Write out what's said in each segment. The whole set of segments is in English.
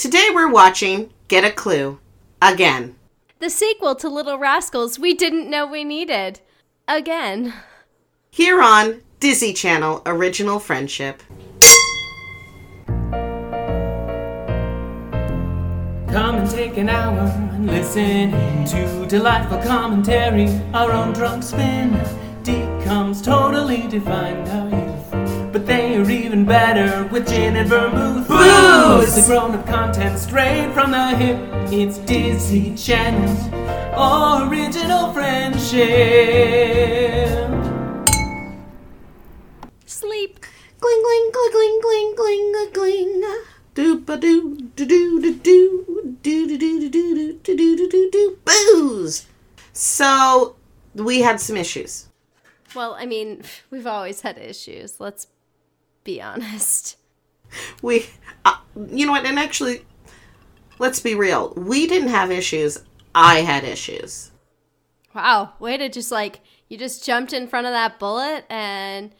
Today we're watching Get a Clue again. The sequel to Little Rascals we didn't know we needed. Again. Here on Disney Channel Original Friendship. Come and take an hour and listen to delightful commentary. Our own drunk spin decoms totally defined our youth. But they are even better with gin and vermouth. Booze! It's the grown up content straight from the hip. It's Disney Channel's original friendship. Sleep. Gling gling gling gling gling gling gling. Doop a doo doo doo doo doo doo doo doo doo doo doo doo doo doo doo booze. So we had some issues. Well, I mean, we've always had issues. Let's be honest. We, uh, you know what? And actually, let's be real. We didn't have issues. I had issues. Wow, way to just like you just jumped in front of that bullet and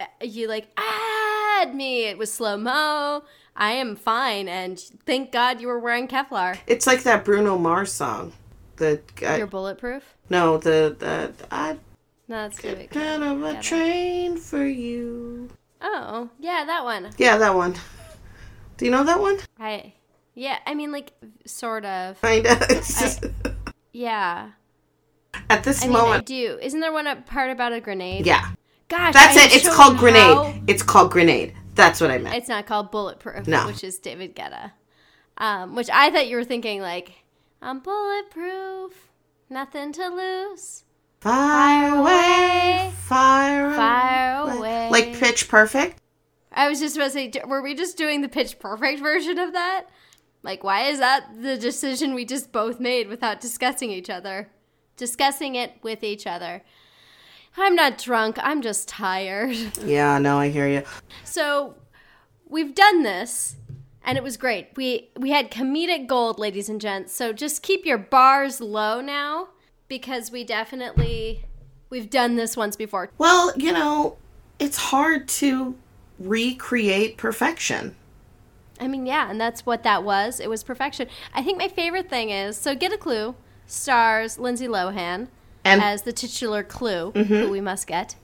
uh, you like add me. It was slow mo. I am fine, and thank God you were wearing Kevlar. It's like that Bruno Mars song. The guy, You're bulletproof. no, the the I No, that's good. kind of a train for you. Oh, yeah, that one. Yeah, that one. Do you know that one? I, yeah, I mean, like, sort of. Kinda. Just Yeah. at this I mean, I moment. do. Isn't there one a part about a grenade? Yeah, Gosh, that's I it. It's called grenade. how- It's called grenade. That's what I meant. It's not called bulletproof, No. which is David Guetta. Um, which I thought you were thinking like, I'm bulletproof, nothing to lose. Fire away, away, fire, fire away. Like Pitch Perfect. I was just about to say, were we just doing the pitch perfect version of that? Like, why is that the decision we just both made without discussing each other? Discussing it with each other. I'm not drunk, I'm just tired. Yeah, no, I hear you. So we've done this and it was great. We we had comedic gold, ladies and gents. So just keep your bars low now because we definitely we've done this once before. Well, you know, it's hard to recreate perfection. I mean, yeah, and that's what that was. It was perfection. I think my favorite thing is so get a clue stars Lindsay Lohan And- as the titular clue who we must get.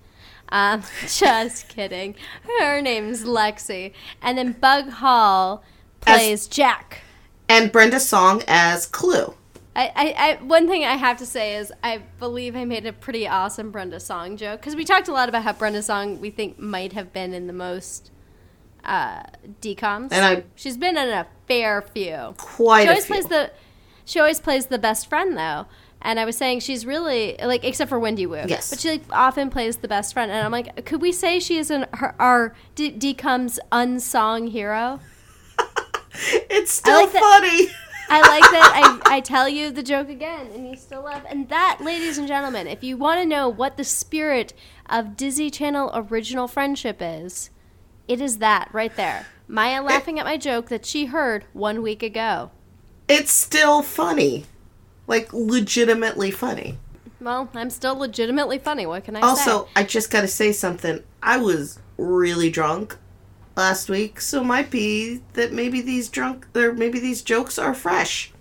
Um, just kidding. Her name's Lexi, and then Bug Hall As- plays Jack. And Brenda Song as Clue. I, I, I, one thing I have to say is I believe I made a pretty awesome Brenda Song joke because we talked a lot about how Brenda Song we think might have been in the most uh, decoms, And I- she's been in a fair few. Quite She a always few. plays the she always plays the best friend though, and I was saying she's really like except for Wendy Wu, Yes. but she like, often plays the best friend, and I'm like, could we say she is an her, our decom's unsung hero? it's still like that- funny. I like that I, I tell you the joke again and you still laugh. And that, ladies and gentlemen, if you want to know what the spirit of Disney Channel original friendship is, it is that right there. Maya laughing at my joke that she heard one week ago. It's still funny. Like, legitimately funny. Well, I'm still legitimately funny. What can I say? Also, I just gotta say something. I was really drunk last week, so it might be that maybe these drunk or maybe these jokes are fresh.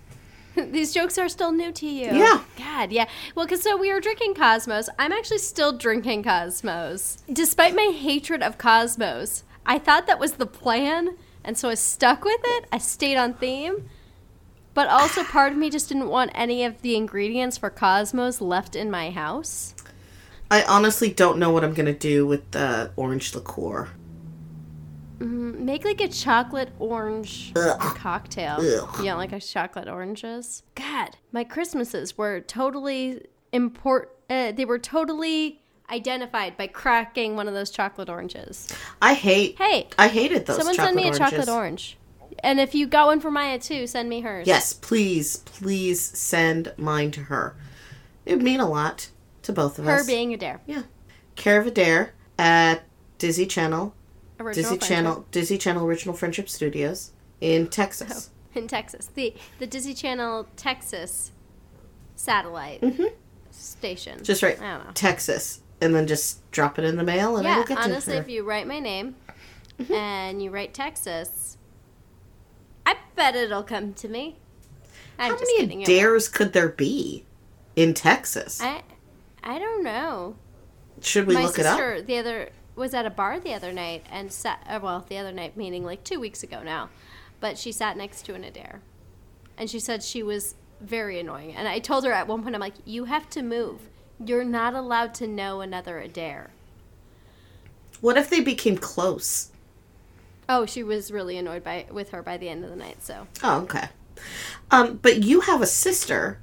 These jokes are still new to you. Yeah. God, yeah. Well, because so we were drinking Cosmos. I'm actually still drinking Cosmos. Despite my hatred of Cosmos, I thought that was the plan. And so I stuck with it. I stayed on theme. But also, part of me just didn't want any of the ingredients for Cosmos left in my house. I honestly don't know what I'm gonna do with the orange liqueur. Make like a chocolate orange cocktail. You don't like a chocolate oranges? God, my Christmases were totally import. Uh, they were totally identified by cracking one of those chocolate oranges. I hate. Hey, I hated those. someone send me a oranges. chocolate orange. And if you got one for Maya too, send me hers. Yes, please, please send mine to her. It would mean a lot to both of Her us. Her being Adair. yeah, Care of Adair at Disney Channel, Original Disney friendship. Channel, Disney Channel Original Friendship Studios in Texas. in Texas. The the Disney Channel Texas satellite station. Mm-hmm. Just right, I don't know. Texas, and then just drop it in the mail, and yeah, it'll get honestly, to her. if you write my name Mm-hmm. and you write Texas, I bet it'll come to me. I'm How just many kidding. dares could there be in Texas? I I don't know. Should we My look it up? the other was at a bar the other night and sat. Uh, well, the other night meaning like two weeks ago now, but she sat next to an Adair, and she said she was very annoying. And I told her at one point, I'm like, you have to move. You're not allowed to know another Adair. What if they became close? Oh, she was really annoyed by with her by the end of the night. So Oh, okay. Um, but you have a sister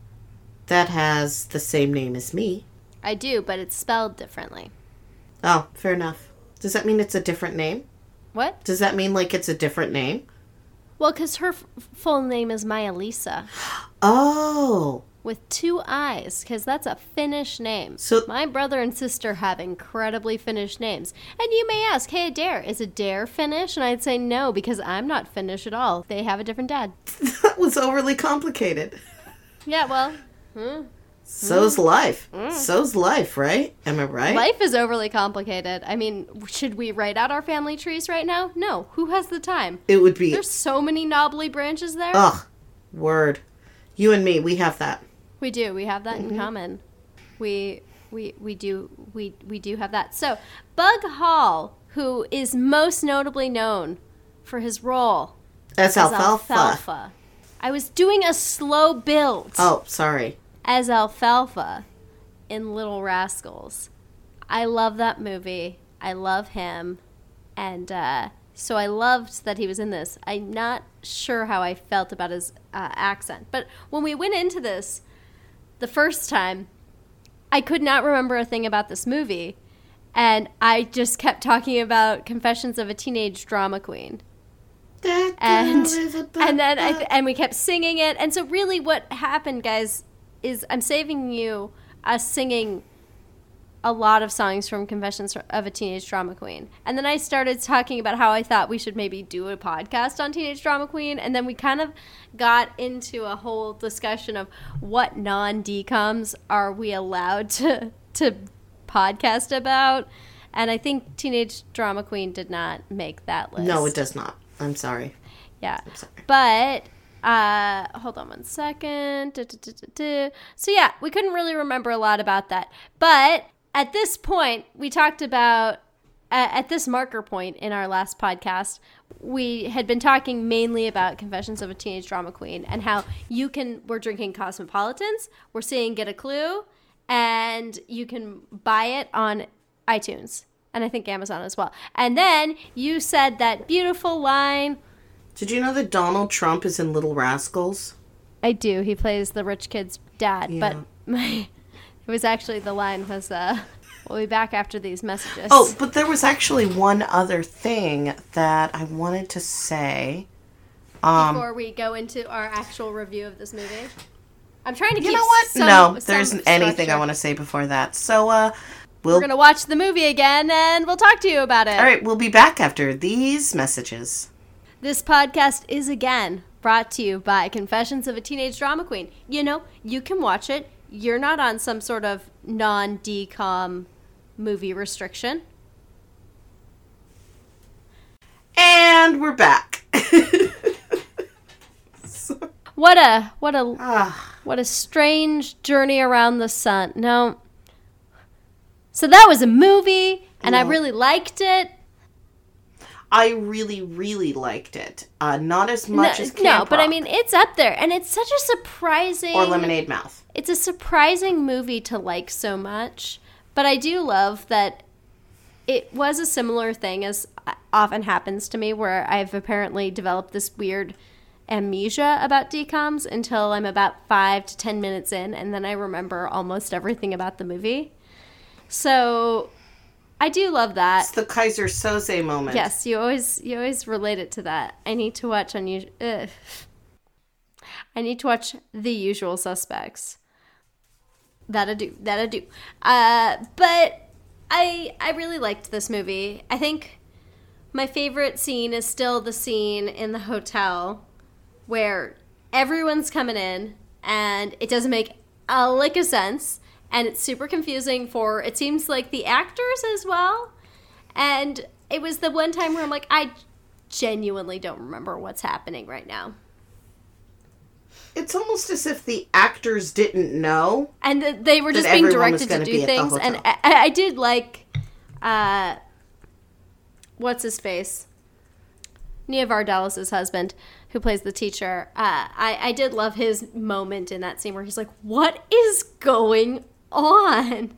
that has the same name as me. I do, but it's spelled differently. Oh, fair enough. Does that mean it's a different name? What? Does that mean like it's a different name? Well, because her f- full name is Maya Lisa Oh, with two eyes, because that's a Finnish name. So- my brother and sister have incredibly Finnish names. And you may ask, hey, Adair, is Adair Finnish? And I'd say no, because I'm not Finnish at all. They have a different dad. that was overly complicated. Yeah, well, hmm. So's life. So's life, right? Am I right? life is overly complicated. I mean, should we write out our family trees right now? No. Who has the time? It would be. There's so many knobbly branches there. Ugh, word. You and me, we have that. We do. We have that Mm-hmm. in common. We we we do we we do have that. So Bug Hall, who is most notably known for his role That's as alfalfa. Alfalfa. I was doing a slow build Oh, sorry. As Alfalfa in Little Rascals. I love that movie. I love him, and uh, so I loved that he was in this. I'm not sure how I felt about his uh, accent, but when we went into this the first time, I could not remember a thing about this movie, and I just kept talking about Confessions of a Teenage Drama Queen That and girl is a and then I th- and we kept singing it and so really what happened guys is i'm saving you us singing a lot of songs from confessions of a teenage drama queen and then i started talking about how i thought we should maybe do a podcast on teenage drama queen and then we kind of got into a whole discussion of what non-decoms are we allowed to to podcast about and i think teenage drama queen did not make that list No, it does not. I'm sorry. yeah. I'm sorry. But uh hold on one second. Du- du- du. So yeah, we couldn't really remember a lot about that. But at this point, we talked about uh, at this marker point in our last podcast, we had been talking mainly about Confessions of a Teenage Drama Queen and how you can we're drinking Cosmopolitans, we're seeing Get a Clue, and you can buy it on iTunes and I think Amazon as well. And then you said that beautiful line Did you know that Donald Trump is in Little Rascals? I do. He plays the rich kid's dad, Yeah. but my it was actually the line was uh we'll be back after these messages. Oh, but there was actually one other thing that I wanted to say. Um, before we go into our actual review of this movie. I'm trying to you keep know what? some- no, there isn't anything. I want to say before that. So, uh, we'll. We're going to watch the movie again and we'll talk to you about it. All right, we'll be back after these messages. This podcast is again brought to you by Confessions of a Teenage Drama Queen. You know, you can watch it. You're not on some sort of non decom movie restriction. And we're back. So- What a what a ah, what a strange journey around the sun. No. So that was a movie and I really liked it. I really, really liked it. Uh, not as much no, as Camp no, but I mean it's up there and it's such a surprising or Lemonade Mouth. it's a surprising movie to like so much. But I do love that it was a similar thing as often happens to me where I've apparently developed this weird amnesia about decoms until I'm about five to ten minutes in and then I remember almost everything about the movie. So I do love that. It's the Keyser Söze moment. Yes, you always you always relate it to that. I need to watch unusual. I need to watch The Usual Suspects. That I do. That I do. Uh, but I I really liked this movie. I think my favorite scene is still the scene in the hotel where everyone's coming in and it doesn't make a lick of sense and it's super confusing for it seems like the actors as well and it was the one time where i'm like i genuinely don't remember what's happening right now it's almost as if the actors didn't know. and th- they were just being directed to do the things and. I, I did like uh what's his face nia vardalos' husband who plays the teacher uh, I, I did love his moment in that scene where he's like what is going on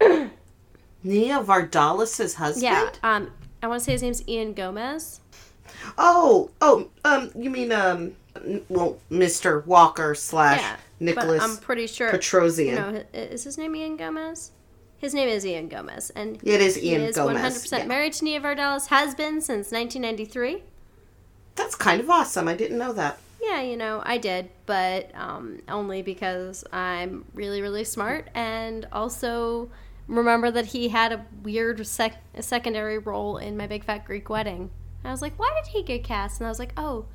Nia Vardalos' husband? yeah um i want to say his name's ian gomez Oh, oh, um, you mean, um, well, Mr. Walker slash yeah Nicholas but i'm pretty sure Petrosian. you know is his name ian gomez his name is ian gomez and It is Ian is Gomez. 100% Yeah. married to nia vardalos has been since 1993 That's kind of awesome. I didn't know that. Yeah, you know, I did, but um, only because I'm really, really smart and also remember that he had a weird sec- a secondary role in My Big Fat Greek Wedding. I was like, why did he get cast? And I was like, oh,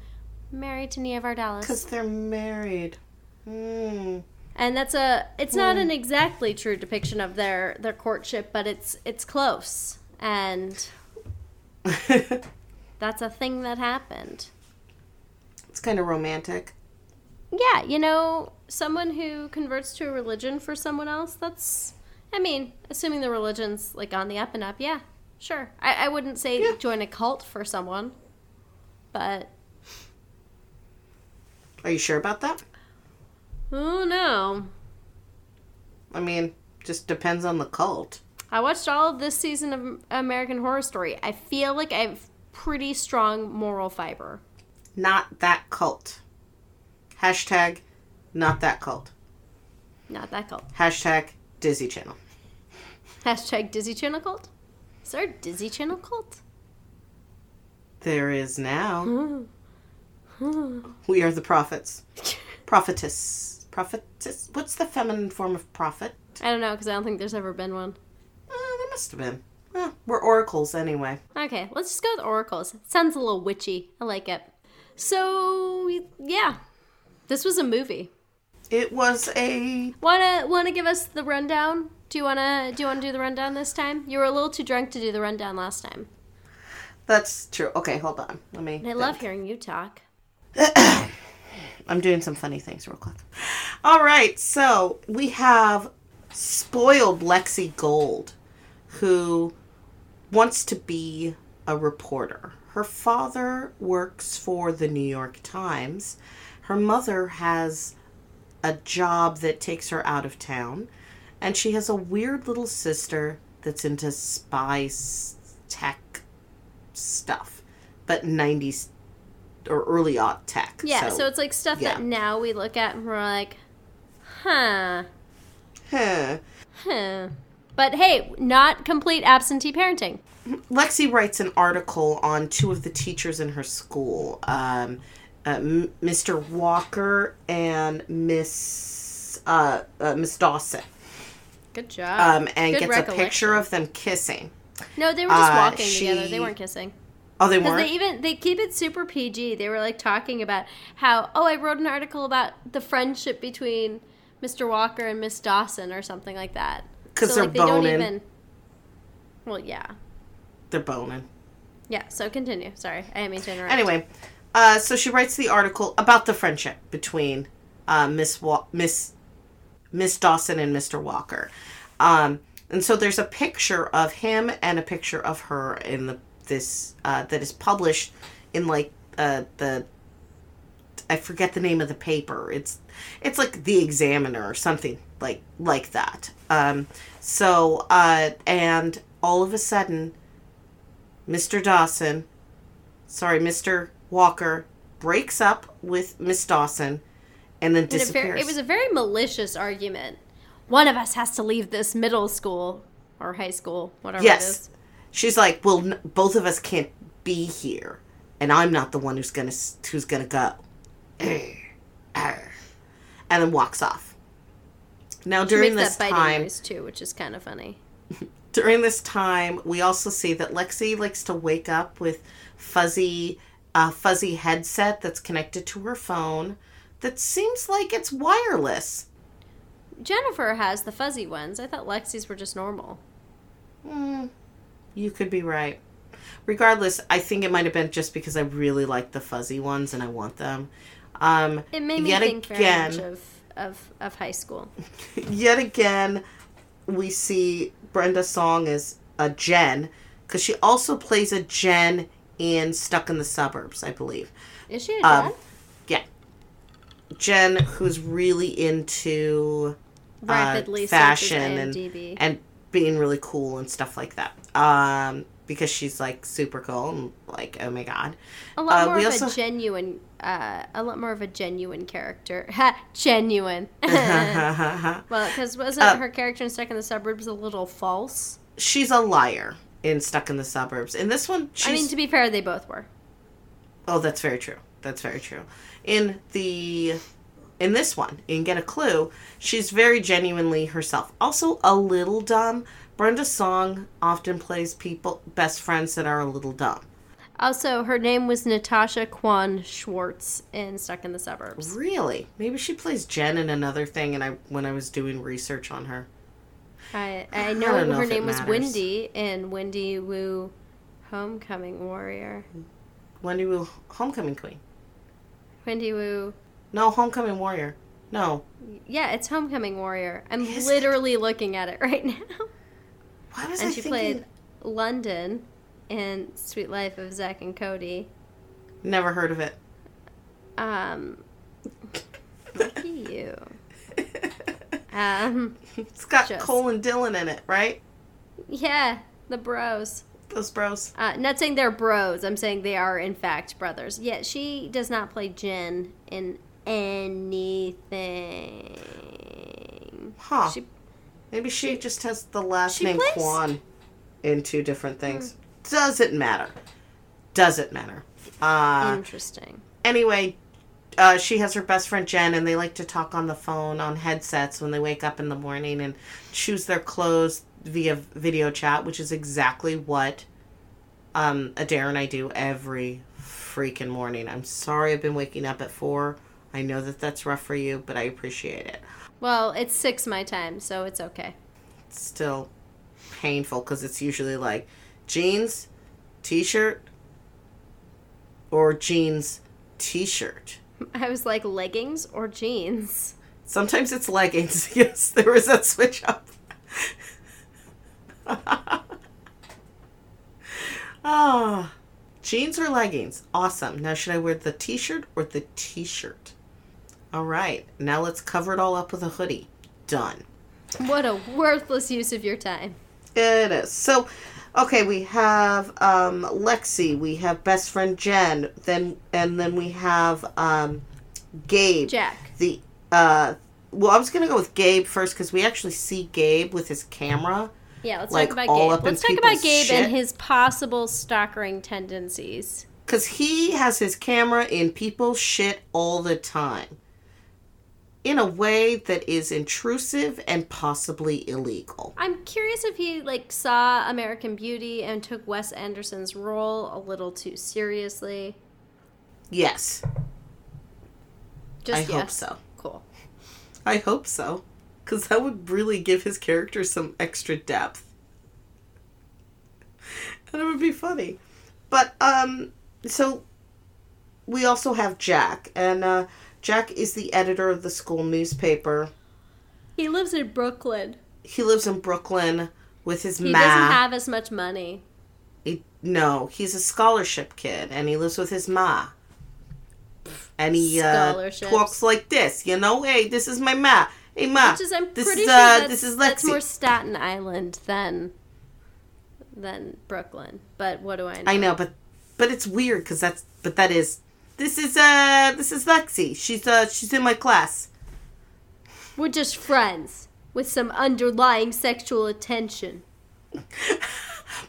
married to Nia Because they're married. Hmm. And that's a it's not an exactly true depiction of their their courtship, but it's it's close. And that's a thing that happened. It's kind of romantic. Yeah, you know, someone who converts to a religion for someone else, that's, I mean, assuming the religion's like on the up and up, yeah, sure. I, I wouldn't say Yeah. join a cult for someone, but, Are you sure about that? oh no. I mean, just depends on the cult. I watched all of this season of American Horror Story. I feel like I have pretty strong moral fiber. Not that cult. Hashtag not that cult. Not that cult. Hashtag Disney Channel. Hashtag Disney Channel cult? Is there a Disney Channel cult? There is now. we are the prophets. Prophetess. Prophetess. What's the feminine form of prophet? I don't know, because I don't think there's ever been one. Uh, there must have been. Well, we're oracles anyway. Okay, let's just go with oracles. sounds a little witchy. I like it. So yeah, this was a movie. It was a. Wanna wanna give us the rundown? Do you wanna do you wanna do the rundown this time? You were a little too drunk to do the rundown last time. That's true. Okay, hold on. Let me. And I love hearing you talk. I'm doing some funny things real quick. All right, so we have spoiled Lexi Gold, who wants to be a reporter. Her father works for the New York Times. Her mother has a job that takes her out of town. And she has a weird little sister that's into spy tech stuff, but 90s or early aught tech. Yeah, so, it's like stuff yeah. that now we look at and we're like, huh, huh. huh. But hey, not complete absentee parenting. Lexi writes an article on two of the teachers in her school, um, uh, M- Mr. Walker and Miss uh, uh, Miss Dawson, Good job. um, and Good gets a picture of them kissing. No, they were just uh, walking she- together. They weren't kissing. Oh, they weren't. they even they keep it super PG. They were like talking about how oh I wrote an article about the friendship between Mr. Walker and Miss Dawson or something like that. 'Cause so, they're like, they don't boning. even. Well, yeah, They're boning. yeah. So continue. Sorry, I didn't mean to interrupt. Anyway, uh, so she writes the article about the friendship between uh, Miss Wa- Miss Miss Dawson and Mr. Walker, um, and so there's a picture of him and a picture of her in the this uh, that is published in like uh, the I forget the name of the paper. It's it's like the Examiner or something like like that. Um, so uh, and all of a sudden, Mr. Dawson sorry, Mr. Walker breaks up with Miss Dawson and then a very- disappears. it was a very malicious argument. One of us has to leave this middle school or high school, whatever it yes. is. She's like, "Well, n- both of us can't be here, and I'm not the one who's to who's going to go." And then walks off. Now She during this time, too, which is kind of funny. during this time, we also see that Lexi likes to wake up with fuzzy, uh, fuzzy headset that's connected to her phone. That seems like it's wireless. Jennifer has the fuzzy ones. I thought Lexi's were just normal. Hmm, you could be right. Regardless, I think it might have been just because I really like the fuzzy ones and I want them. Um, It made me yet think very again, much of, of, of high school. yet again, we see Brenda Song as a Jen because she also plays a Jen in Stuck in the Suburbs, I believe. Is she a Um, Jen? Yeah, Jen, who's really into Rapidly uh, fashion and and being really cool and stuff like that. Um, because she's like super cool and like oh my god. a lot uh, more we of also- a genuine, uh, a lot more of a genuine character. Ha, genuine. well, because wasn't Uh, her character in Stuck in the Suburbs a little false? she's a liar in Stuck in the Suburbs. In this one, she's I mean, to be fair, they both were. Oh, that's very true. That's very true. In the in this one, in Get a Clue, she's very genuinely herself. Also a little dumb. Brenda Song often plays people best friends that are a little dumb. Also, her name was Natasha Kwan Schwartz in Stuck in the Suburbs. Really? Maybe she plays Jen in another thing and I when I was doing research on her. I I know, know her it name was. Wendy in Wendy Wu, Homecoming Warrior. Wendy Wu Homecoming Queen. Wendy Wu. No, Homecoming Warrior. No. Yeah, it's Homecoming Warrior. I'm Is it? literally looking at it right now. Why was And I she thinking played London in Suite Life of Zack and Cody. Never heard of it. Um, you. Um, It's got Just- Cole and Dylan in it, right? yeah, the bros. Those bros. Uh, not saying they're bros. I'm saying they are in fact brothers. Yet she does not play Jen in anything. Huh. She, Maybe she just has the last She name plays- Hmm. Kwan in two different things. Doesn't matter. Doesn't matter. Uh, interesting. anyway, uh, she has her best friend Jen, and they like to talk on the phone on headsets when they wake up in the morning and choose their clothes via video chat, which is exactly what um, Adair and I do every freaking morning. I'm sorry I've been waking up at four. I know that that's rough for you, but I appreciate it. Well, it's six my time, so it's okay. It's still painful because it's usually like jeans, t shirt, or jeans, t shirt. I was like leggings or jeans. Sometimes it's leggings. Yes, there was that switch up. Ah, jeans or leggings? Awesome. Now, should I wear the t shirt or the t shirt? All right. Now let's cover it all up with a hoodie. Done. What a worthless use of your time. It is. So, okay, we have um, Lexi, we have best friend Jen, then and then we have um, Gabe. Jack. The uh, well, I was gonna go with Gabe first because we actually see Gabe with his camera. Yeah, let's Like, talk about Gabe. Let's talk about Gabe shit. and his possible stalkering tendencies. Because he has his camera in people's shit all the time. In a way that is intrusive and possibly illegal. I'm curious if he like saw American Beauty and took Wes Anderson's role a little too seriously. Yes, Just I hope so. Cool. I hope so. Because that would really give his character some extra depth. And it would be funny. But, um, so we also have Jack. And, uh, Jack is the editor of the school newspaper. He lives in Brooklyn. He lives in Brooklyn with his He ma. He doesn't have as much money. He- no, he's a scholarship kid, and he lives with his ma. And he uh, talks like this, you know. Hey, this is my ma. Hey, ma. Which is I'm this pretty is uh, that's, this is that's Lexi. more Staten Island than than Brooklyn. But what do I know? I know, but but it's weird because that's but that is this is uh this is Lexi. She's uh she's in my class. We're just friends with some underlying sexual attention.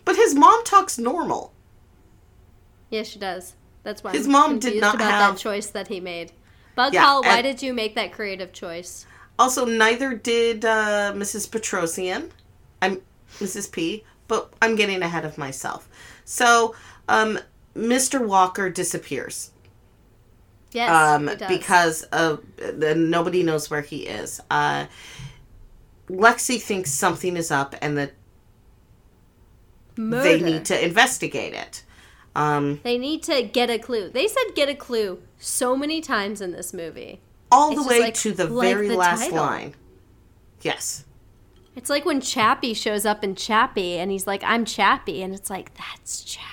But his mom talks normal. Yeah, she does. That's why His I'm mom did not about have- that choice that he made. Bug Yeah, Hall, why and- did you make that creative choice? Also, neither did uh, Mrs. Petrosian. I'm Mrs. P, but I'm getting ahead of myself. So, um, Mr. Walker disappears. Yes, um, he does. because of uh, nobody knows where he is. Uh, Lexi thinks something is up and that Murder. they need to investigate it. Um, They need to get a clue. They said get a clue so many times in this movie. all It's the way like- to the like very the last title. line. Yes. It's like when Chappie shows up in Chappie and he's like, I'm Chappie. And it's like, that's Chappie.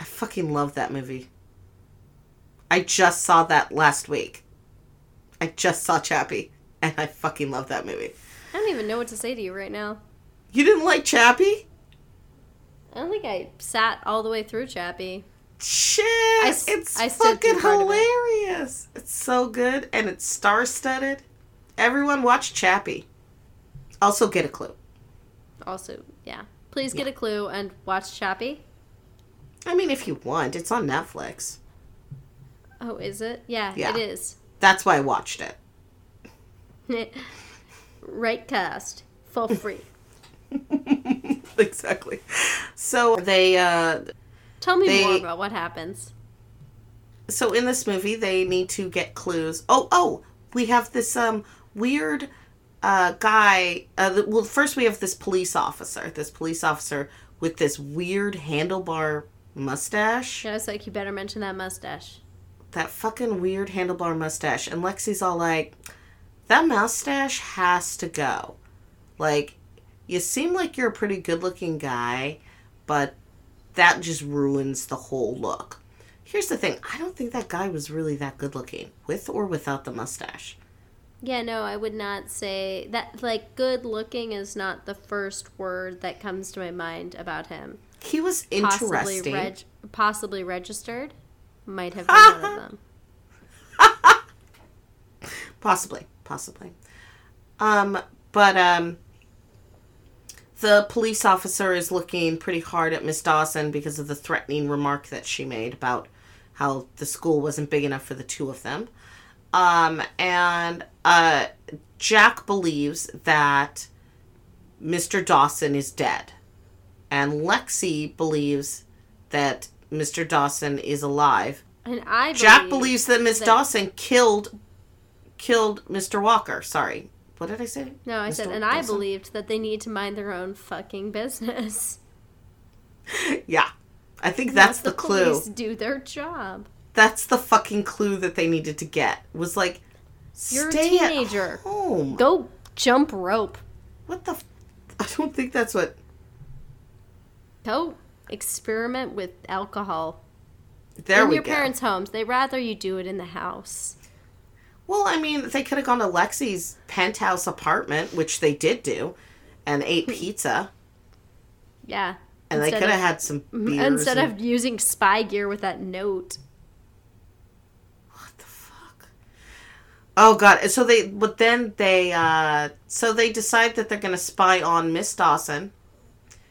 I fucking love that movie. I just saw that last week. I just saw Chappie, and I fucking love that movie. I don't even know what to say to you right now. You didn't like Chappie? I don't think I sat all the way through Chappie. Shit! s- it's I fucking of it. hilarious. It's so good, and it's star-studded. Everyone watch Chappie. Also, get a clue. Also, yeah. Please get a clue and watch Chappie. I mean, if you want, it's on Netflix. Oh, is it? Yeah, Yeah. it is. That's why I watched it. right cast. For free. exactly. So they uh Tell me They- more about what happens. so in this movie they need to get clues. Oh, oh, we have this um weird uh guy uh well first we have this police officer. This police officer with this weird handlebar mustache. Yeah, it's like you better mention that mustache. That fucking weird handlebar mustache. And Lexi's all like that mustache has to go. Like you seem like you're a pretty good-looking guy, but that just ruins the whole look. Here's the thing I don't think that guy was really that good looking, with or without the mustache. Yeah, no, I would not say that. Like, good looking is not the first word that comes to my mind about him. He was Possibly, interesting. reg- possibly registered. Might have been one of them. Possibly, possibly. Um, but um, the police officer is looking pretty hard at Miss Dawson because of the threatening remark that she made about how the school wasn't big enough for the two of them. Um, and uh, Jack believes that Mr. Dawson is dead, and Lexi believes that Mr. Dawson is alive. And I believe Jack believes that Miss that- Dawson killed killed Mr. Walker. Sorry. What did I say? No, I said, Mr. and I believed that they need to mind their own fucking business. Yeah. I think that's Let the, clue. police do their job. That's the fucking clue that they needed to get. Was like You're a stay at teenager. home. Go jump rope. What the f- I don't think that's what Go experiment with alcohol. There in we your go. parents' homes. They rather you do it in the house. Well, I mean, they could have gone to Lexi's penthouse apartment, which they did do, and ate pizza. Yeah. And they could have had some beers. Instead and- of using spy gear with that note. What the fuck? Oh god! So they, but then they, uh so they decide that they're gonna spy on Miss Dawson.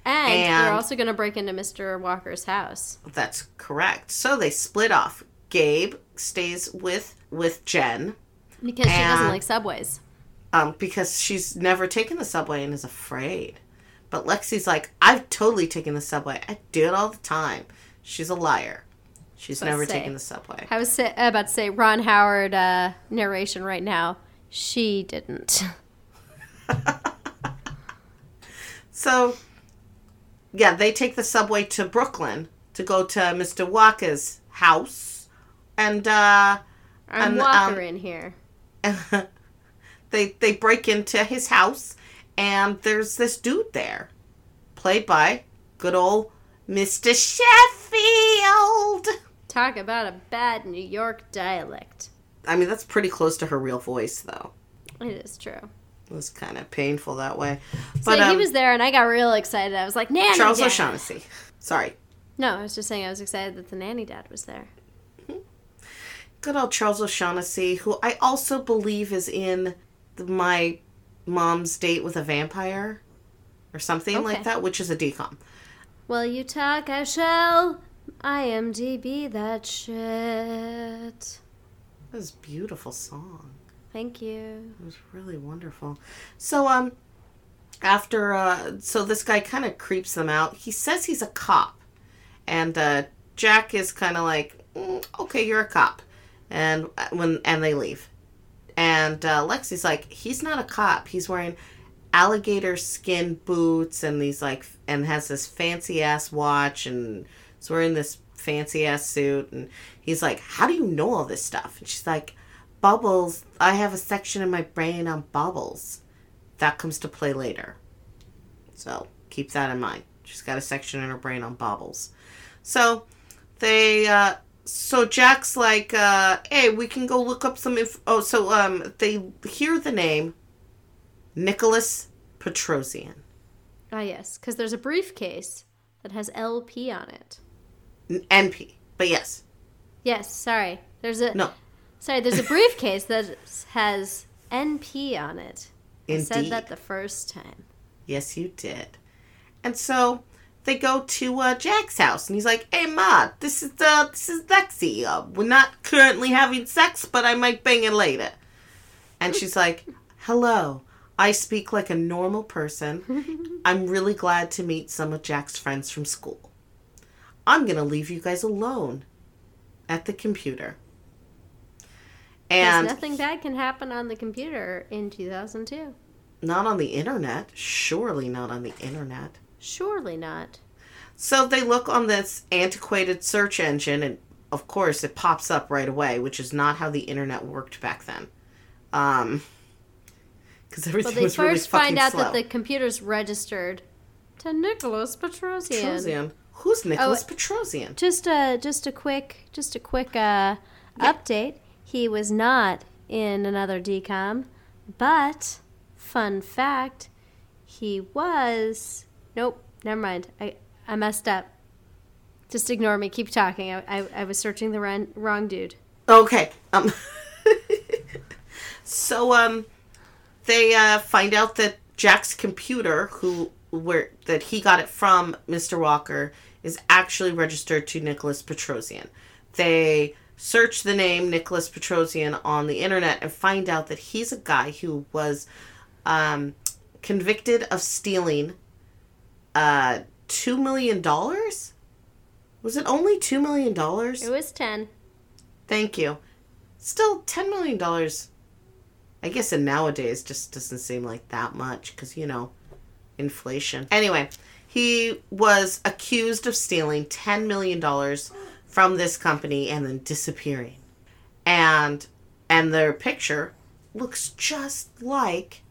And, And- they're also going to break into Mr. Walker's house. That's correct. So they split off. Gabe stays with with Jen, Because she doesn't like subways. um, because she's never taken the subway and is afraid. But Lexi's like, I've totally taken the subway. I do it all the time. She's a liar. She's never say- taken the subway. I was say, about to say Ron Howard uh, narration right now. She didn't. So, yeah, they take the subway to Brooklyn to go to Mr. Walker's house, and uh, I'm And, Walker um, in here. they they break into his house, and there's this dude there, played by good old Mr. Sheffield. Talk about a bad New York dialect. I mean, that's pretty close to her real voice, though. It is true. It was kind of painful that way. So But he um, was there, and I got real excited. I was like, "Nanny Charles Dad!" O'Shaughnessy. Sorry, No, I was just saying I was excited that the nanny dad was there. good old Charles O'Shaughnessy, who I also believe is in the, my mom's date with a vampire or something like that, which is a decom. Well, you talk? I shall. IMDb that shit. It was a beautiful song. Thank you. It was really wonderful. So um after uh so this guy kind of creeps them out. He says he's a cop. And uh Jack is kind of like, "Mm, "Okay, you're a cop." And uh, when and they leave. And uh Lexi's like, "He's not a cop. He's wearing alligator skin boots and these like and has this fancy ass watch and he's wearing this fancy ass suit and he's like, How do you know all this stuff? And she's like, Bubbles, I have a section in my brain on bubbles. That comes to play later. So keep that in mind. She's got a section in her brain on bubbles. So they uh so Jack's like, uh, hey, we can go look up some inf- oh so um they hear the name Nicholas Petrosian. Ah, yes, because there's a briefcase that has LP on it. N- NP. But yes. Yes, sorry. There's a No. Sorry. There's a briefcase that has NP on it. I said that the first time. Yes, you did. And so they go to uh, Jack's house, and he's like, "Hey, Ma, this is uh, this is Lexi. Uh, we're not currently having sex, but I might bang it later." And she's like, "Hello, I speak like a normal person. I'm really glad to meet some of Jack's friends from school. I'm gonna leave you guys alone at the computer." Because And nothing bad can happen on the computer in 2002. not on the internet. Surely not on the internet. Surely not. So they look on this antiquated search engine, and of course, it pops up right away, which is not how the internet worked back then. Um, because everything But they was first find out slow. that the computer's registered to Nicholas Petrosian. Petrosian. Who's Nicholas Oh, Petrosian? Just a just a quick just a quick uh, update. He was not in another decom, but fun fact, he was. Nope, never mind. I I messed up. Just ignore me. Keep talking. I I, I was searching the wrong, wrong dude. Okay. Um. so um, they uh, find out that Jack's computer, who where that he got it from Mr. Walker, is actually registered to Nicholas Petrosian. They search the name Nicholas Petrosian on the internet and find out that he's a guy who was um, convicted of stealing uh, two million dollars. Was it only two million dollars? It was ten. Thank you. Still, $10 million, I guess in nowadays, just doesn't seem like that much because, you know, inflation. Anyway, he was accused of stealing $10 million from this company and then disappearing. And and their picture looks just like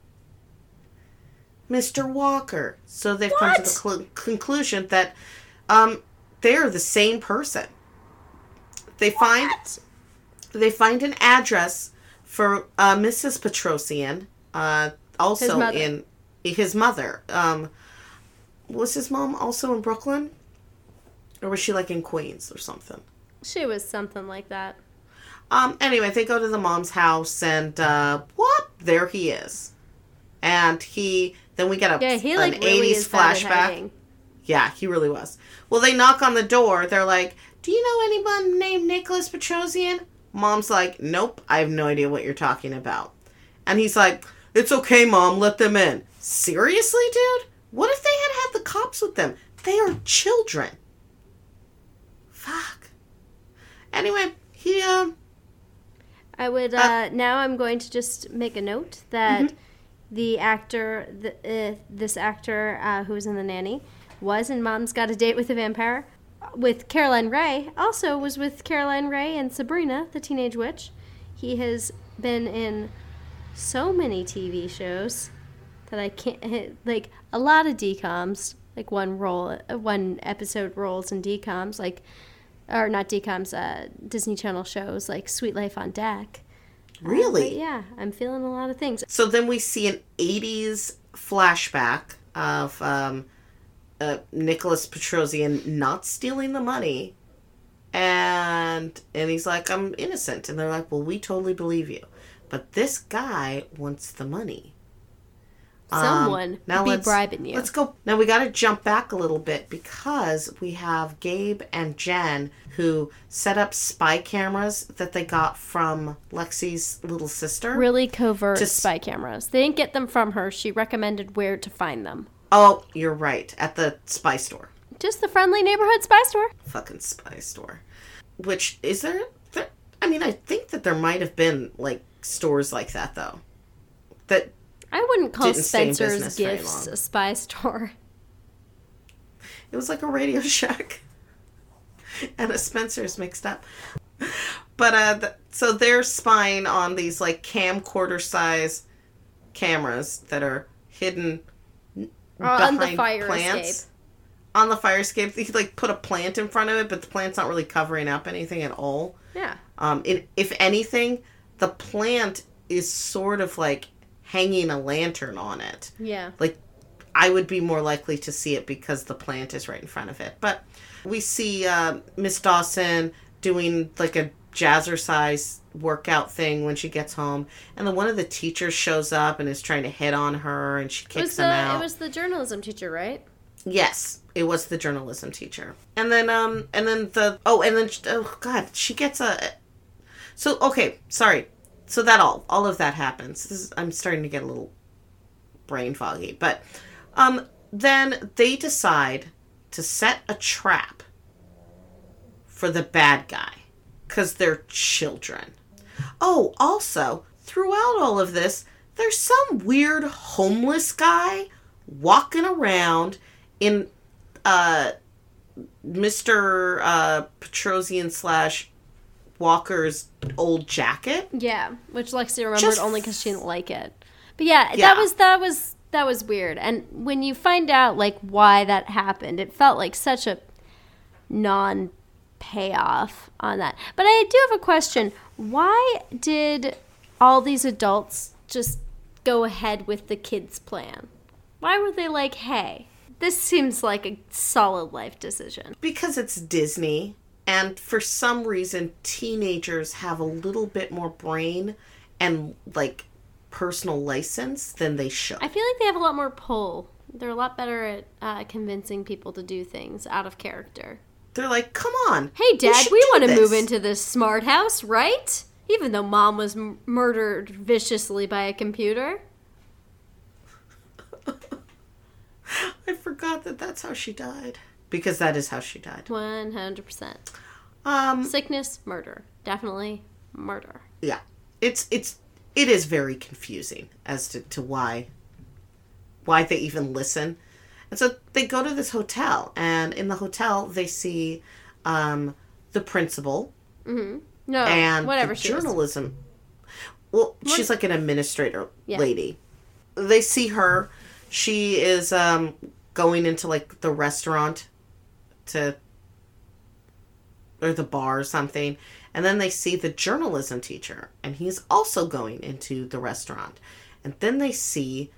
Mr. Walker. So they've come to the cl- conclusion that um, they're the same person. They find they find an address for uh, Mrs. Petrosian, uh, also His in his mother. Um, was his mom also in Brooklyn, or was she like in Queens or something? She was something like that. Um, anyway, they go to the mom's house, and uh, what? There he is, and he. Then we get a Yeah, he an like really eighties is flashback. Yeah, he really was. Well, they knock on the door. They're like, "Do you know anyone named Nicholas Petrosian?" Mom's like, "Nope, I have no idea what you're talking about." And he's like, "It's okay, mom. Let them in." Seriously, dude? What if they had had the cops with them? They are children. Fuck. Anyway, he um I would uh, now. I'm going to just make a note that Mm-hmm. the actor, the, uh, this actor uh, who was in the nanny, was in Mom's Got a Date with a Vampire, with Caroline Rhea. Also was with Caroline Rhea and Sabrina, the Teenage Witch. He has been in so many TV shows that I can't like a lot of DComs, like one role, uh, one episode roles in DComs, like or not DComs, uh, Disney Channel shows like Suite Life on Deck. Really. yeah, I'm feeling a lot of things. So then we see an 80s flashback of um, uh, Nicholas Petrosian not stealing the money. And and he's like, I'm innocent. And they're like, Well, we totally believe you. But this guy wants the money. Um, Someone be let's- bribing you. Let's go. Now we got to jump back a little bit because we have Gabe and Jen who set up spy cameras that they got from Lexi's little sister. Really covert Just- spy cameras. They didn't get them from her. She recommended where to find them. Oh, you're right. At the spy store. Just the friendly neighborhood spy store. Fucking spy store. Which is there, there I mean, I think that there might have been like stores like that though. That I wouldn't call Didn't stay in Spencer's Gifts a spy store. it was like a Radio Shack. and a Spencer's mixed up. But uh, th- so they're spying on these like camcorder size cameras that are hidden on the behind fire plants. escape. On the fire escape, they like put a plant in front of it, but the plant's not really covering up anything at all. Yeah. Um, it, if anything, the plant is sort of like hanging a lantern on it. Yeah. Like, I would be more likely to see it because the plant is right in front of it. But we see uh, Miss Dawson doing like a jazzercise workout thing when she gets home, and then one of the teachers shows up and is trying to hit on her, and she kicks was him out. it was the journalism teacher, right? Yes, it was the journalism teacher. And then um and then the oh and then oh god, she gets a So okay, sorry. So that all all of that happens. Is, I'm starting to get a little brain foggy. But um then they decide to set a trap for the bad guy cuz they're children. Oh, also, throughout all of this, there's some weird homeless guy walking around in uh Mr. uh Petrosian slash Walker's old jacket. Yeah, which Lexi remembered Just- only because she didn't like it. But yeah, Yeah. that was that was that was weird. And when you find out like why that happened, it felt like such a non payoff on that. But I do have a question. Why did all these adults just go ahead with the kids' plan? Why were they like, "Hey, this seems like a solid life decision." Because it's Disney and for some reason teenagers have a little bit more brain and like personal license than they should. I feel like they have a lot more pull. They're a lot better at uh, convincing people to do things out of character. They're like, "Come on. Hey, Dad, we want to move into this smart house, right? Even though Mom was m- murdered viciously by a computer. I forgot that that's how she died. Because that is how she died. 100%. Um Sickness, murder. Definitely murder. yeah it's it's it is very confusing as to, to why why they even listen and so they go to this hotel and in the hotel they see um the principal Mm-hmm. No, and whatever the she is. journalism well she's like an administrator Yeah. lady they see her she is um going into like the restaurant to or the bar or something and then they see the journalism teacher and he's also going into the restaurant and then they see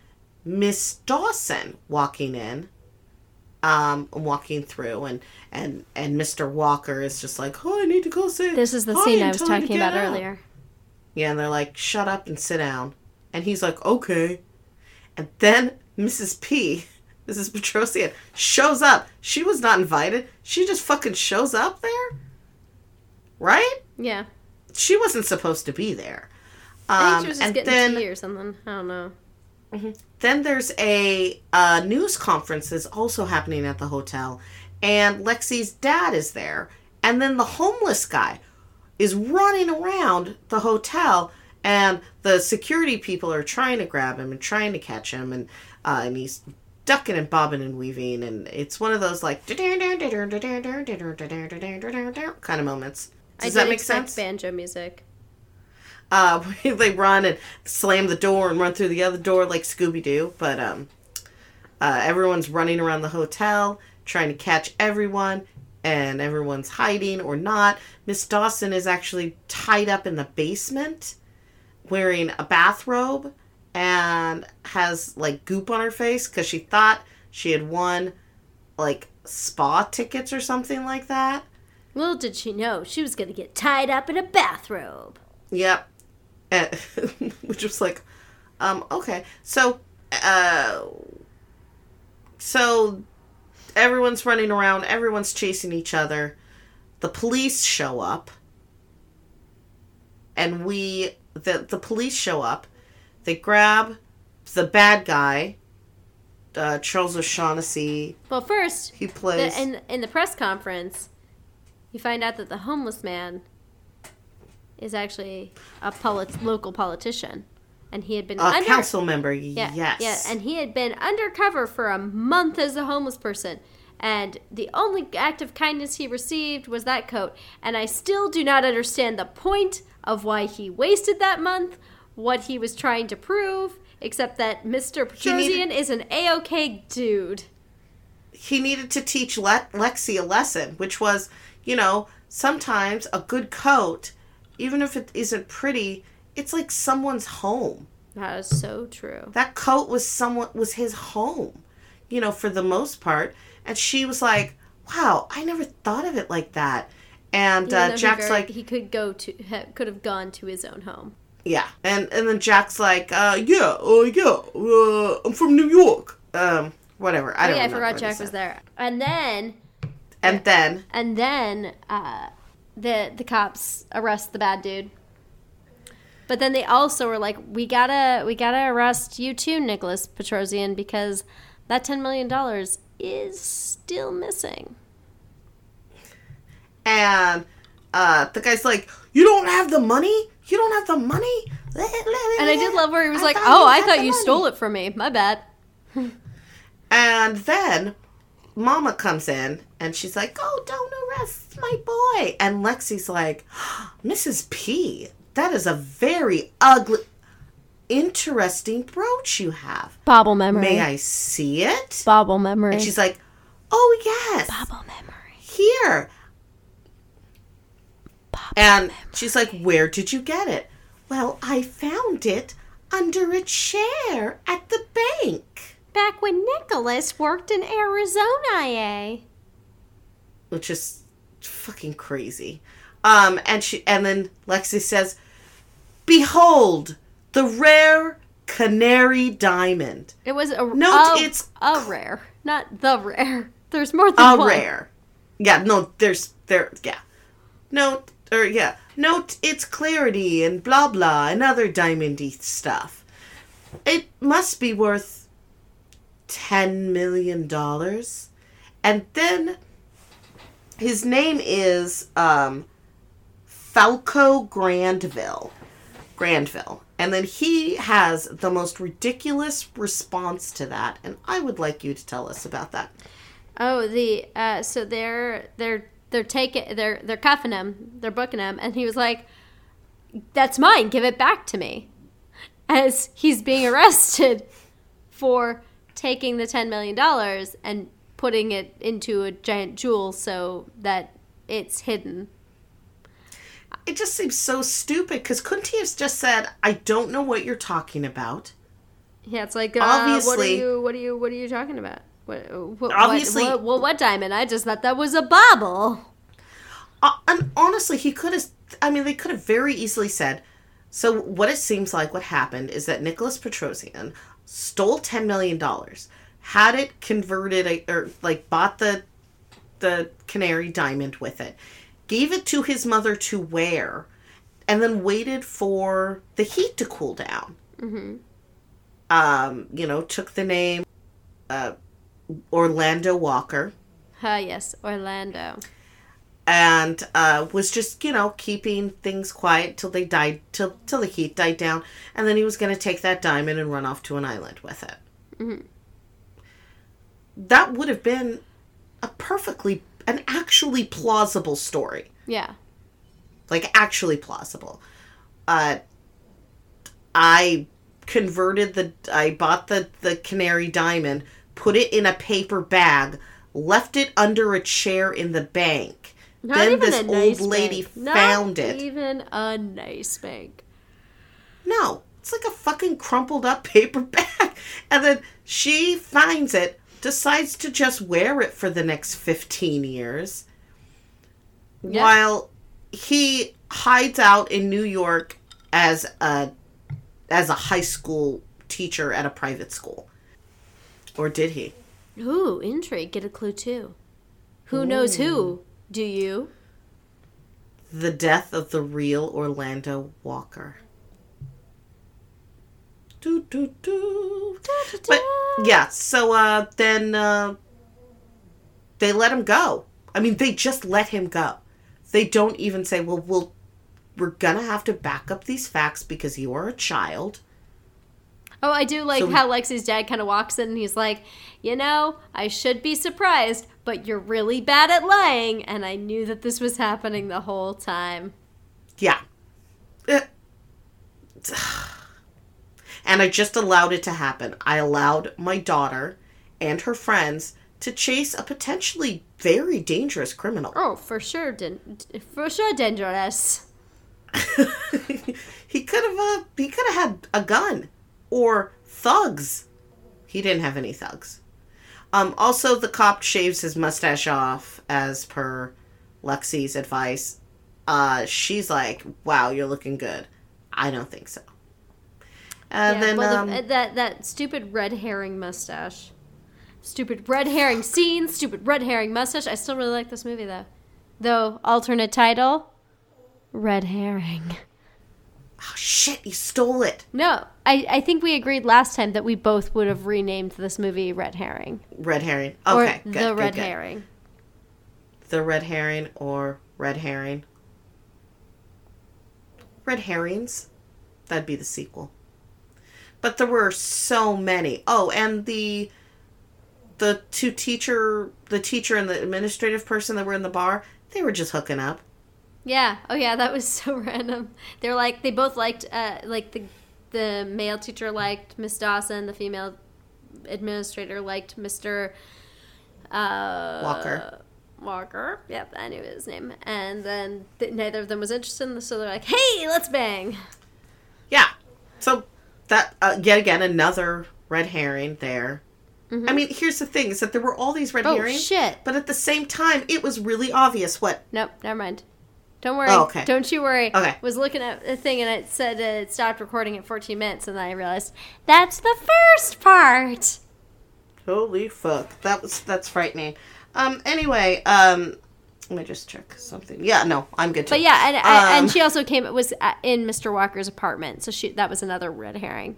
miss dawson walking in um walking through and and and mr walker is just like oh i need to go say This is the scene I was tell her to talking about out." earlier. Yeah, and they're like, shut up and sit down. And he's like, okay. And then Mrs. P, Mrs. Petrosian, shows up. She was not invited. She just fucking shows up there. Right? Yeah. She wasn't supposed to be there. I think Um, she was just and getting then, tea or something. I don't know. then there's a uh, news conference that's also happening at the hotel, and Lexi's dad is there, and then the homeless guy is running around the hotel, and the security people are trying to grab him and trying to catch him, and uh, and he's ducking and bobbing and weaving, and it's one of those like kind of moments. Does I that make sense? banjo music. uh, they run and slam the door and run through the other door like Scooby Doo. But um, uh, everyone's running around the hotel trying to catch everyone, and everyone's hiding or not. Miss Dawson is actually tied up in the basement, wearing a bathrobe and has like goop on her face because she thought she had won like spa tickets or something like that. Little did she know she was going to get tied up in a bathrobe. Yep. Uh, which was like, um, okay. So, uh, so everyone's running around, everyone's chasing each other. The police show up. And we, the, the police show up. They grab the bad guy, uh, Charles O'Shaughnessy. Well, first, He plays. the, in, in the press conference, you find out that the homeless man is actually a polit- local politician. And he had been a under- council member, Yeah, yes. Yeah, and he had been undercover for a month as a homeless person. And the only act of kindness he received was that coat. And I still do not understand the point of why he wasted that month, what he was trying to prove, except that Mr. Petrosian is an A OK dude. he needed to teach Le- Lexi a lesson, which was, you know, sometimes a good coat, even if it isn't pretty, it's like someone's home. That is so true. That coat was someone was his home, you know, for the most part. And she was like, "Wow, I never thought of it like that." And uh, Jack's very- like, he could go to ha, could have gone to his own home. "Yeah," and and then Jack's like, uh, "Yeah, uh, yeah, uh, I'm from New York." Um, whatever. I Oh don't. yeah, I forgot Jack was there. And then And then and then uh, the the cops arrest the bad dude. But then they also were like, "We gotta we gotta arrest you too, Nicholas Petrosian, because that ten million dollars is still missing." and uh, the guy's like, "You don't have the money? You don't have the money?" And I did love where he was I like, "Oh, I thought you money." stole it from me. My bad." And then Mama comes in and she's like, "Oh, don't arrest my boy." And Lexi's like, "Mrs. P, that is a very ugly, interesting brooch you have. Bobble memory. May I see it?" Bobble memory. And she's like, "Oh yes, Bobble memory. here." And she's like, Where did you get it? Well, I found it under a chair at the bank. Back when Nicholas worked in Arizona, eh? Which is fucking crazy. Um, and she and then Lexi says, Behold, the rare canary diamond. It was a Note a, it's a rare, not the rare. There's more than A one. rare. Yeah, no, there's there yeah. Note or yeah. Note its clarity and blah blah and other diamondy stuff. It must be worth ten million dollars. And then his name is um Falco Grandville. Grandville. And then he has the most ridiculous response to that, and I would like you to tell us about that. Oh, the uh, so they're they're they're taking they're they're cuffing him, they're booking him, and he was like, "That's mine. Give it back to me." As he's being arrested for taking the ten million dollars and putting it into a giant jewel so that it's hidden. It just seems so stupid because couldn't he have just said, "I don't know what you're talking about"? Yeah, it's like uh, what are you what are you what are you talking about? What, what, Obviously- what, what, what diamond? I just thought that was a bauble. Uh, and honestly, he could have. I mean, they could have very easily said. So what it seems like what happened is that Nicholas Petrosian stole ten million dollars, had it converted, or like bought the the canary diamond with it, gave it to his mother to wear, and then waited for the heat to cool down. Mm-hmm. Um, you know, took the name uh, Orlando Walker Ah, yes, Orlando. and uh, was just you know keeping things quiet till they died till till the heat died down, and then he was going to take that diamond and run off to an island with it. That would have been a perfectly an actually plausible story, Yeah. like actually plausible. Uh, I converted the I bought the the canary diamond, put it in a paper bag, left it under a chair in the bank. Not then this a nice old lady bank. Not found it. Even a nice bank. No, it's like a fucking crumpled up paper bag. And then she finds it, decides to just wear it for the next 15 years. Yeah. While he hides out in New York as a as a high school teacher at a private school. Or did he? Ooh, intrigue. Get a clue too. Who knows who? Do you? The death of the real Orlando Walker. Do, do, do. But yeah, so uh, then uh, they let him go. I mean, they just let him go. They don't even say, "Well, we'll we're gonna have to back up these facts because you are a child." Oh, I do like So- how Lexi's dad kind of walks in and he's like, you know, I should be surprised, but you're really bad at lying, and I knew that this was happening the whole time. Yeah. Eh. And I just allowed it to happen. I allowed my daughter and her friends to chase a potentially very dangerous criminal. Oh, for sure, din- for sure, dangerous. he could have uh, he could have had a gun or thugs. He didn't have any thugs. Um, also, the cop shaves his mustache off as per Lexi's advice. Uh, she's like, "Wow, you're looking good." I don't think so. And yeah, then well, um, the, that that stupid red herring mustache, stupid red herring scene, stupid red herring mustache. I still really like this movie though. Though alternate title, red herring. Oh, shit, he stole it. No, I, I think we agreed last time that we both would have renamed this movie Red Herring. Red herring. Okay, good, The good, Red good. Herring. The red herring or red herring. Red herrings. That'd be the sequel. But there were so many. Oh, and the the two teacher the teacher and the administrative person that were in the bar, they were just hooking up. Yeah. Oh yeah, that was so random. They're like they both liked uh like the the male teacher liked Miss Dawson, the female administrator liked Mr. Uh, Walker. Walker. Yep, I knew his name. And then th- neither of them was interested, in this, so they're like, "Hey, let's bang." Yeah. So that uh, yet again another red herring there. I mean, here's the thing: is that there were all these red Oh herrings, shit! but at the same time, it was really obvious what Nope, never mind. Don't worry. Oh, okay. Don't you worry. Okay. Was looking at the thing and it said it stopped recording at 14 minutes, and then I realized that's the first part. Holy fuck. That was that's frightening. Um anyway, um let me just check something. Yeah, no, I'm good too. But yeah, and I Um, and she also came. It was in Mr. Walker's apartment, so she that was another red herring.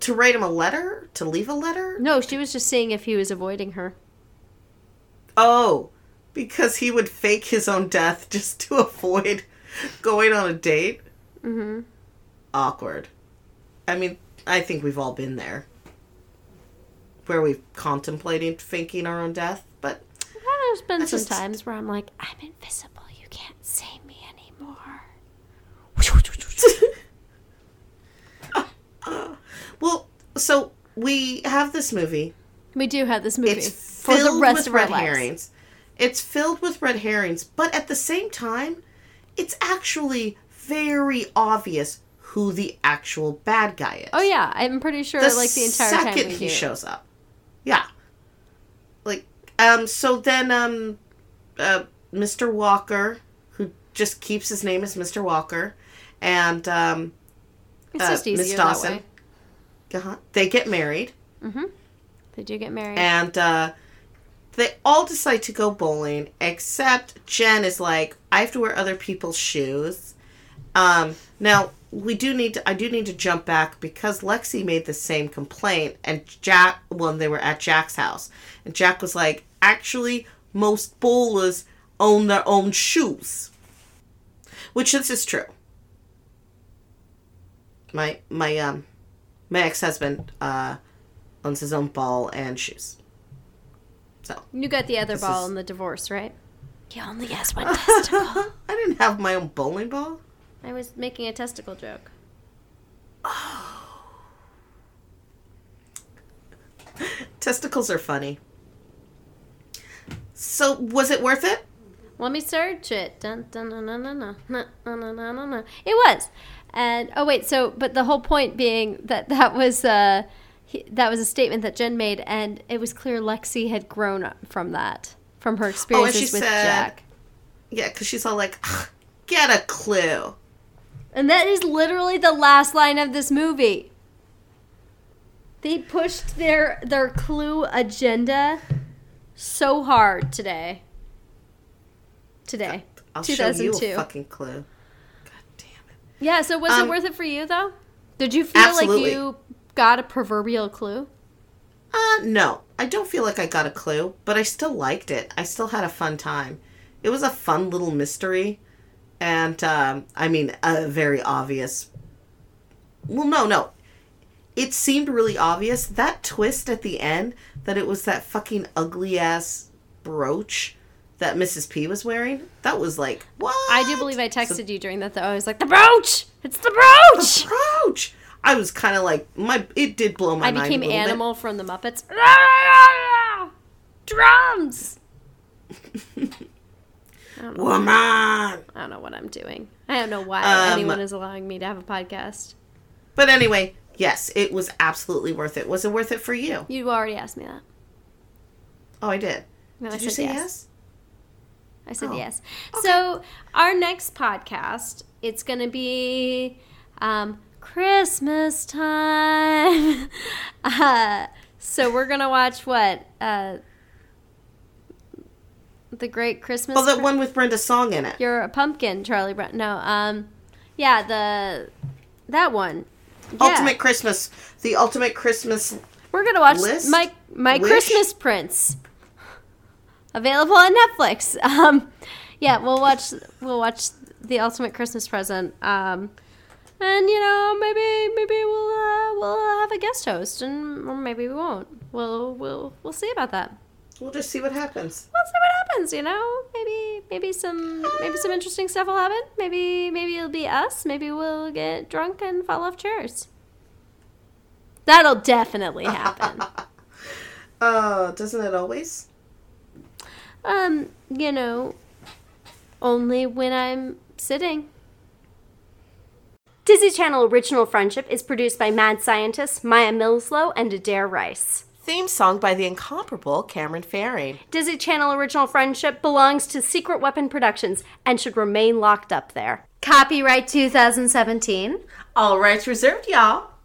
to write him a letter? To leave a letter? No, she was just seeing if he was avoiding her. Oh, because he would fake his own death just to avoid going on a date? Mm-hmm. Awkward. I mean, I think we've all been there. Where we've contemplated faking our own death, but There's been That's some just- times where I'm like, I'm invisible. You can't see me anymore. well, so we have this movie We do have this movie It's for filled the rest with of our red lives. herrings. It's filled with red herrings, but at the same time, it's actually very obvious who the actual bad guy is. Oh yeah, I'm pretty sure the like the entire second time he do. shows up. Yeah. Like um so then um uh Mr. Walker who just keeps his name as Mr. Walker and um It's uh, just Miss easier that Dawson. way. uh-huh, they get married Mm-hmm. They do get married. and uh they all decide to go bowling except Jen is like I have to wear other people's shoes. Um now we do need to I do need to jump back because Lexi made the same complaint and Jack when they were at Jack's house and Jack was like actually most bowlers own their own shoes. Which this is true. My my um my ex-husband uh owns his own ball and shoes. So you got the other ball is- in the divorce, right? He only has one testicle. I didn't have my own bowling ball. I was making a testicle joke. Oh. Testicles are funny. So was it worth it? Let me search it. Dun, dun, dun, dun, dun, dun, dun, dun, dun, dun, dun, dun. It was, and oh wait, so but the whole point being that that was uh he, that was a statement that Jen made, and it was clear Lexi had grown up from that, from her experiences she with said- Jack, Yeah, because she's all like, "Ugh, get a clue. and that is literally the last line of this movie. They pushed their their clue agenda so hard today. Today, I'll show you 2002. a fucking clue. God damn it. Yeah, so was Um, it worth it for you though? Did you feel Absolutely. like you got a proverbial clue? Uh, no. I don't feel like I got a clue, but I still liked it. I still had a fun time. It was a fun little mystery. And, um, I mean, a very obvious. Well, no, no. it seemed really obvious that twist at the end that it was that fucking ugly ass brooch that Mrs. P was wearing. That was like what? I do believe I texted you during that though. I was like, the brooch! It's the brooch! The brooch. I was kind of like my. It did blow my I mind. I became a little bit. Animal from the Muppets. Drums! Woman. I don't know what I'm doing. I don't know why Um, anyone is allowing me to have a podcast. But anyway, yes, it was absolutely worth it. Was it worth it for you? You already asked me that. Oh, I did. No, I Did you said say yes. yes? I said Oh, yes. So our next podcast, it's gonna be um, Christmas time. uh, so we're gonna watch what uh, the Great Christmas. Oh, that one with Brenda Song's in it. You're a pumpkin, Charlie Brown. No, um, yeah, the that one. Yeah. Ultimate Christmas. The ultimate Christmas. We're gonna watch List? my my Wish? Christmas Prince. Available on Netflix. Um, yeah, we'll watch we'll watch the ultimate Christmas present. Um, and you know maybe maybe we'll uh, we'll have a guest host, and or maybe we won't. We'll we'll we'll see about that. We'll just see what happens. We'll see what happens. You know, maybe maybe some maybe some interesting stuff will happen. Maybe maybe it'll be us. Maybe we'll get drunk and fall off chairs. That'll definitely happen. Uh, doesn't it always? Um, you know, only when I'm sitting. Disney Channel Original Friendship is produced by mad scientists Maya Millslow and Adair Rice. Theme song by the incomparable Cameron Faring. Disney Channel Original Friendship belongs to Secret Weapon Productions and should remain locked up there. Copyright 2017. All rights reserved, y'all.